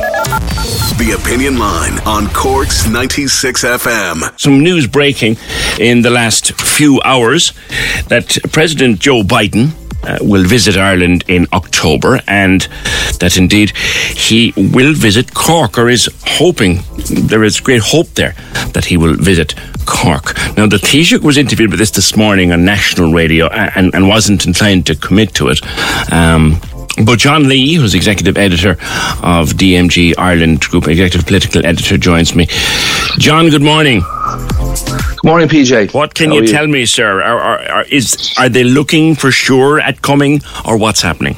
The Opinion Line on Cork's 96 FM. Some news breaking in the last few hours that President Joe Biden uh, will visit Ireland in October, and that indeed he will visit Cork, or is hoping there is great hope there that he will visit Cork. Now, the Taoiseach was interviewed with this this morning on national radio and, and wasn't inclined to commit to it. Um, but John Lee, who's executive editor of DMG Ireland Group, executive political editor, joins me. John, good morning. Good morning, PJ. What can How you, tell me, sir? Are, are, are, is, are they looking for sure at coming, or what's happening?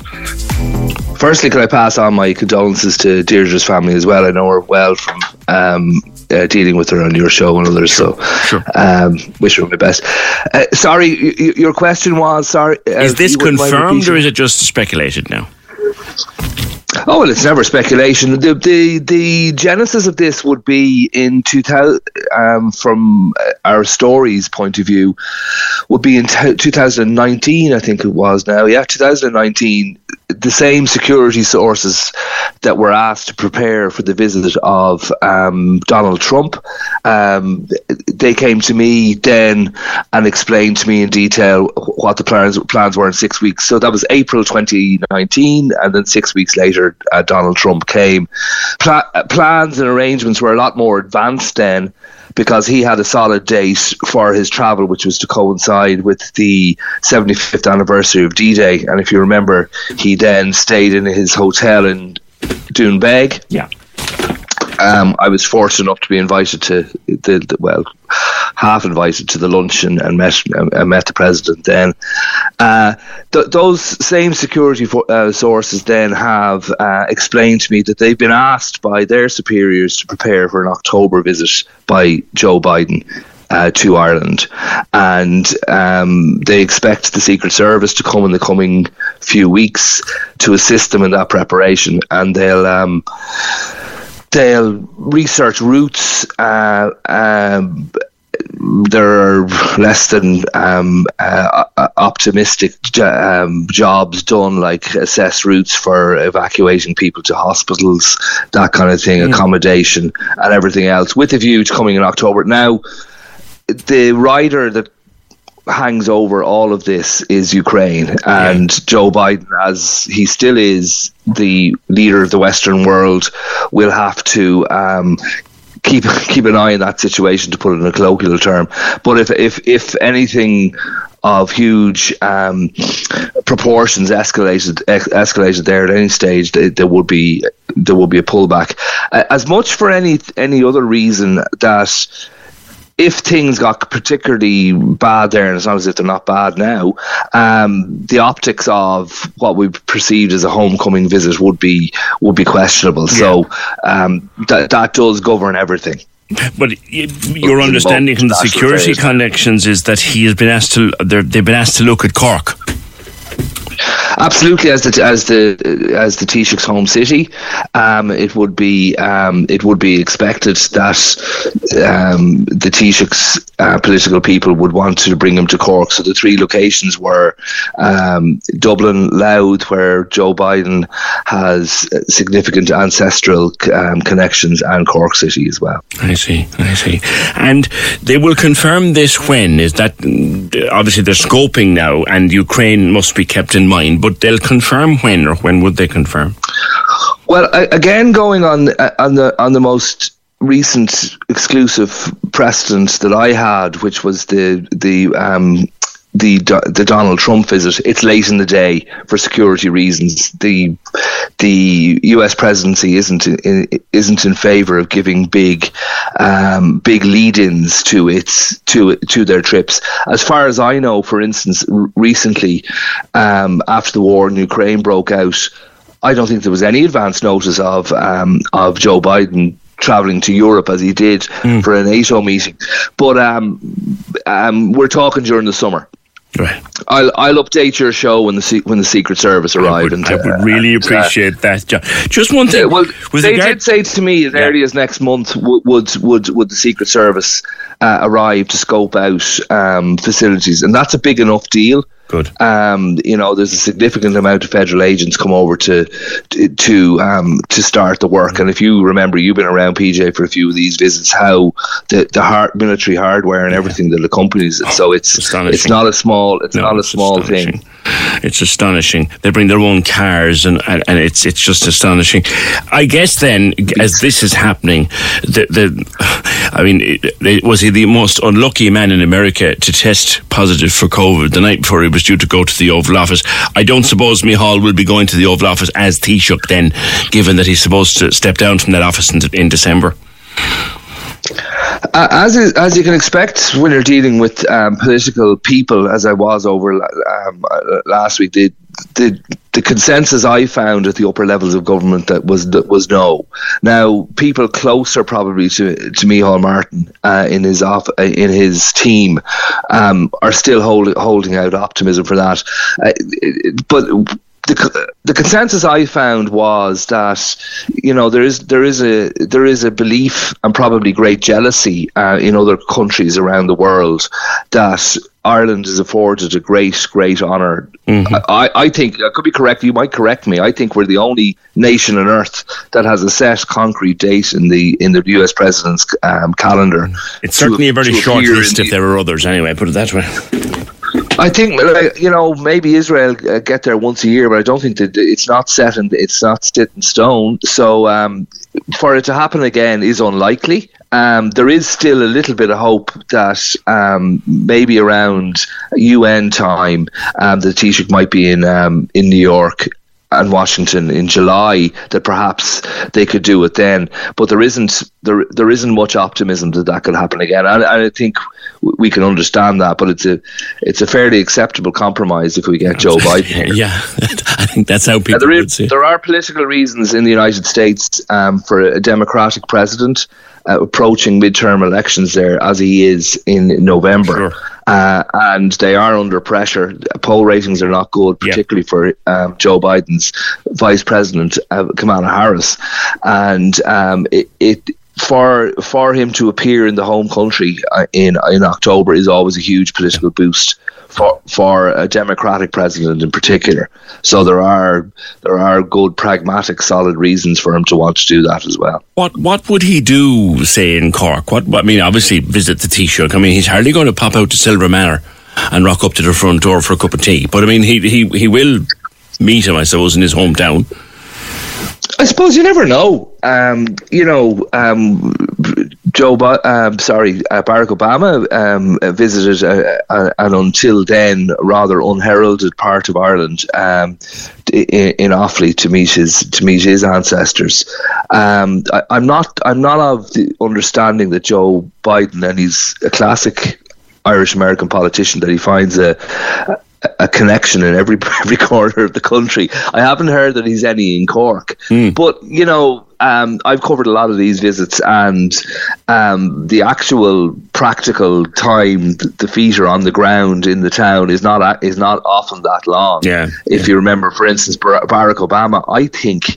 Firstly, can I pass on my condolences to Deirdre's family as well? I know her well from um, uh, dealing with her on your show and others. So, Sure. um, wish her my best. Uh, sorry, y- y- your question was sorry. uh, Is this you wouldn't mind confirmed, or is it just speculated now? Oh well, it's never speculation. The the, the genesis of this would be in two thousand, um, from uh, our stories point of view, would be in t- 2019. I think it was now. Yeah, 2019. The same security sources that were asked to prepare for the visit of um, Donald Trump, um, they came to me then and explained to me in detail what the plans plans were in six weeks. So that was April 2019, and then six weeks later, uh, Donald Trump came. Pla- plans and arrangements were a lot more advanced then. Because he had a solid date for his travel, which was to coincide with the 75th anniversary of D Day. And if you remember, he then stayed in his hotel in Doonbeg Yeah. um, I was fortunate enough to be invited to the, the well, half invited to the lunch and, and met uh, met the president. Then, uh, th- those same security for, uh, sources then have uh, explained to me that they've been asked by their superiors to prepare for an October visit by Joe Biden. Uh, to Ireland, and um, they expect the Secret Service to come in the coming few weeks to assist them in that preparation, and they'll um, they'll research routes. Uh, um, there are less than um, uh, optimistic um, jobs done, like assess routes for evacuating people to hospitals, that kind of thing, accommodation, and everything else, with a view to coming in October. Now, the rider that hangs over all of this is Ukraine and Joe Biden as he still is the leader of the western world will have to um, keep keep an eye on that situation to put it in a colloquial term. But if if if anything of huge um, proportions escalated ex- escalated there at any stage there, would be there would be a pullback. As much for any any other reason that if things got particularly bad there, and as long as if they're not bad now, um, the optics of what we perceived as a homecoming visit would be would be questionable. So um, that that does govern everything. But your understanding from the security connections is that he has been asked to. They've been asked to look at Cork. Absolutely, as the as the as the Taoiseach's home city, um, it would be um, it would be expected that um, the Taoiseach's uh, political people would want to bring him to Cork. So the three locations were um, Dublin, Louth, where Joe Biden has significant ancestral um, connections, and Cork City as well. I see, I see. And they will confirm this when? Is that obviously they're scoping now, and Ukraine must be kept in mind. But but they'll confirm when, or when would they confirm? Well, again, going on uh, on the on the most recent exclusive precedent that I had, which was the the um, the the Donald Trump visit. It's late in the day for security reasons. The the U.S. presidency isn't in, isn't in favor of giving big um, big lead-ins to its to to their trips. As far as I know, for instance, recently um, after the war in Ukraine broke out. I don't think there was any advance notice of um, of Joe Biden traveling to Europe as he did mm. for a NATO meeting. But um, um, we're talking during the summer. Right. I'll I'll update your show when the when the Secret Service arrive. I would, and, I would uh, really appreciate uh, that. John. Just one thing. well, they did say to me as yeah. early as next month would would would, would the Secret Service uh, arrive to scope out um, facilities, and that's a big enough deal. Good. Um, you know, there's a significant amount of federal agents come over to to to, um, to start the work. And if you remember, you've been around PJ for a few of these visits. How the the hard, military hardware and everything that accompanies it. So it's it's not a small it's no, not a small thing. It's astonishing. They bring their own cars, and, and, and it's it's just astonishing. I guess then, as this is happening, the, the I mean, it, it, was he the most unlucky man in America to test positive for COVID the night before he was due to go to the Oval Office? I don't suppose Micheál will be going to the Oval Office as Taoiseach then, given that he's supposed to step down from that office in, in December. Uh, as as you can expect when you're dealing with um, political people, as I was over um, last week, the, the the consensus I found at the upper levels of government that was that was no. Now, people closer probably to to Micheál Martin uh, in his off in his team um, are still holding holding out optimism for that, uh, but the, the consensus I found was that you know there is there is a there is a belief and probably great jealousy uh, in other countries around the world that Ireland is afforded a great great honor mm-hmm. I, I think I could be correct you might correct me I think we're the only nation on earth that has a set concrete date in the in the US president's um, calendar it's certainly to, a very short list if there were others. Anyway put it that way I think you know maybe Israel uh, get there once a year, but I don't think that it's not set and it's not set in stone. So um, for it to happen again is unlikely. Um, there is still a little bit of hope that um, maybe around UN time, um, the Taoiseach might be in um, in New York and Washington in July that perhaps they could do it then. But there isn't there there isn't much optimism that that could happen again. And, and I think we can understand that, but it's a it's a fairly acceptable compromise if we get Joe Biden. Here. Yeah, I think that's how people there, is, there are political reasons in the United States um, for a Democratic president uh, approaching midterm elections there as he is in November. Sure. Uh, and they are under pressure. Poll ratings are not good, particularly for um, Joe Biden's vice president, uh, Kamala Harris. And um, it, it for for him to appear in the home country uh, in in October is always a huge political boost for for a democratic president in particular. So there are there are good, pragmatic, solid reasons for him to want to do that as well. What what would he do, say in Cork? What I mean, obviously visit the Taoiseach. I mean, he's hardly going to pop out to Silver Manor and rock up to the front door for a cup of tea. But I mean, he he he will meet him, I suppose, in his hometown. I suppose you never know. Um, you know, um, Joe, um, sorry, uh, Barack Obama um, visited uh, uh, an until then rather unheralded part of Ireland um, in, in Offaly to meet his to meet his ancestors. Um, I, am not I'm not of the understanding that Joe Biden and he's a classic Irish American politician that he finds a a connection in every every corner of the country. I haven't heard that he's any in Cork, mm. but you know, um, I've covered a lot of these visits, and um, the actual practical time the feet are on the ground in the town is not is not often that long. Yeah, if yeah. you remember, for instance, Barack Obama, I think.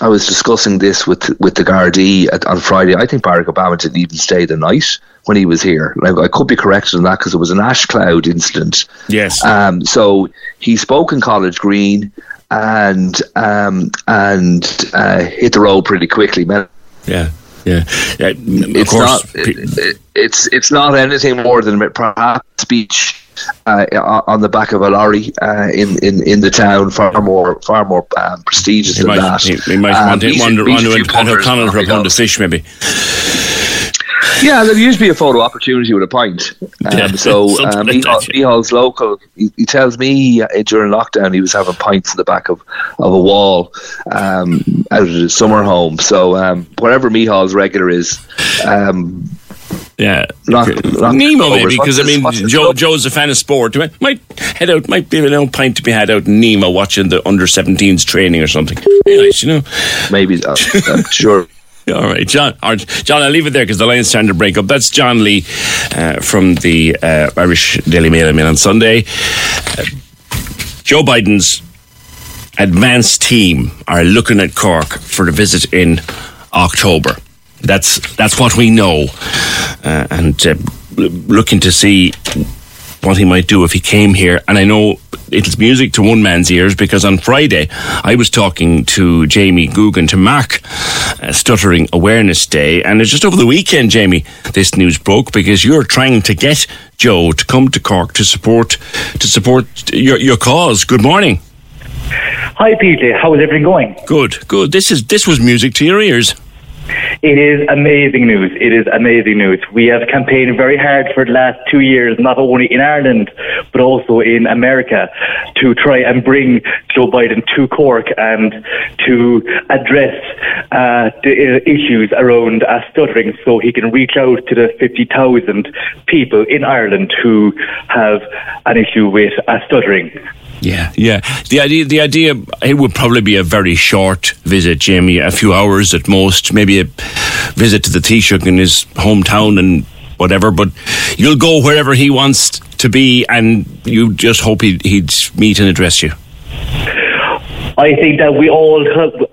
I was discussing this with with the Gardaí on Friday. I think Barack Obama didn't even stay the night when he was here. Like, I could be corrected on that because it was an ash cloud incident. Yes. Um, so he spoke in College Green and um, and uh, hit the road pretty quickly, man. Yeah. Yeah, yeah it's course. not. It, it's it's not anything more than perhaps speech uh, on the back of a lorry uh, in, in in the town, far more far more um, prestigious he than might, that. He, he might Um, want to wander, meet a wander few into Pat O'Connell for a pound of fish, maybe. Yeah, there used to be a photo opportunity with a pint. Um, Yeah, so um, like Micheál, that, yeah. Micheál's local. He, he tells me uh, during lockdown he was having pints in the back of, of a wall um, out of his summer home. So um, wherever Micheál's regular is, um, Yeah, Not- Okay. not Nemo maybe because I mean this- what's this Joe? Joe's a fan of sport. Might, might head out. Might be a little pint to be had out in Nemo watching the under 17s training or something. Be nice, you know. maybe uh, I'm sure. All right, John. All right, John, I'll leave it there because the line's starting to break up. That's John Lee uh, from the uh, Irish Daily Mail. I mean, on Sunday, uh, Joe Biden's advanced team are looking at Cork for a visit in October. That's that's what we know, uh, and uh, looking to see what he might do if he came here. And I know it's music to one man's ears because on Friday I was talking to Jamie Googan to mark uh, Stuttering Awareness Day. And it's just over the weekend, Jamie, this news broke because you're trying to get Joe to come to Cork to support to support your, your cause. Good morning. Hi, PJ. How is everything going? Good, good. This is this was music to your ears. It is amazing news. It is amazing news. We have campaigned very hard for the last two years, not only in Ireland, but also in America, to try and bring Joe Biden to Cork and to address uh, the uh, issues around uh, stuttering so he can reach out to the 50,000 people in Ireland who have an issue with uh, stuttering. Yeah, yeah. The idea, the idea, it would probably be a very short visit, Jamie. A few hours at most, maybe a visit to the Taoiseach in his hometown and whatever. But you'll go wherever he wants to be, and you just hope he'd, he'd meet and address you. I think that we all,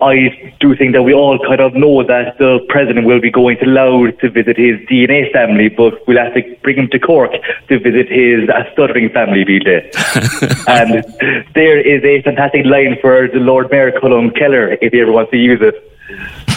I do think that we all kind of know that the president will be going to Louth to visit his DNA family, but we'll have to bring him to Cork to visit his uh, stuttering family, PJ. and there is a fantastic line for the Lord Mayor Colm Kelleher if he ever wants to use it.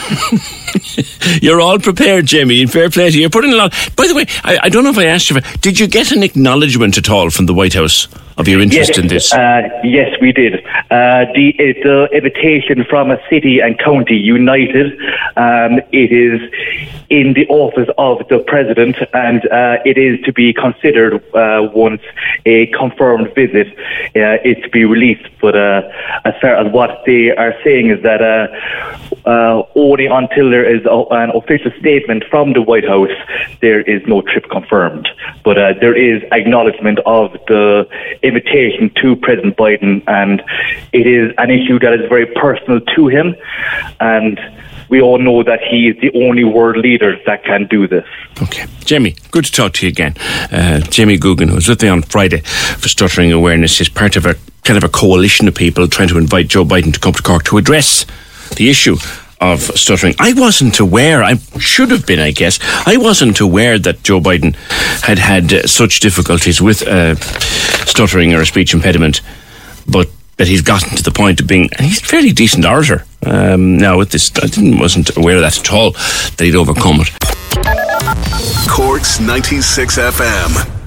You're all prepared, Jamie. In fair play to you. You're putting a lot. By the way, I, I don't know if I asked you, did you get an acknowledgement at all from the White House of your interest yes, in this? Uh, yes, we did. Uh, the, uh, the invitation from a city and county united. Um, it is in the office of the president, and uh, it is to be considered uh, once a confirmed visit uh, is to be released. But uh, as far as what they are saying is that uh, until there is an official statement from the White House, there is no trip confirmed. But uh, there is acknowledgement of the invitation to President Biden, and it is an issue that is very personal to him. And we all know that he is the only world leader that can do this. Okay. Jamie, good to talk to you again. Uh, Jamie Googan, who was with me on Friday for Stuttering Awareness, is part of a kind of a coalition of people trying to invite Joe Biden to come to Cork to address the issue of stuttering. I wasn't aware, I should have been, I guess, I wasn't aware that Joe Biden had had uh, such difficulties with uh, stuttering or a speech impediment, but that he's gotten to the point of being, and he's a fairly decent orator. Um, now, with this, I didn't, wasn't aware of that at all, that he'd overcome it. Cork's 96 FM.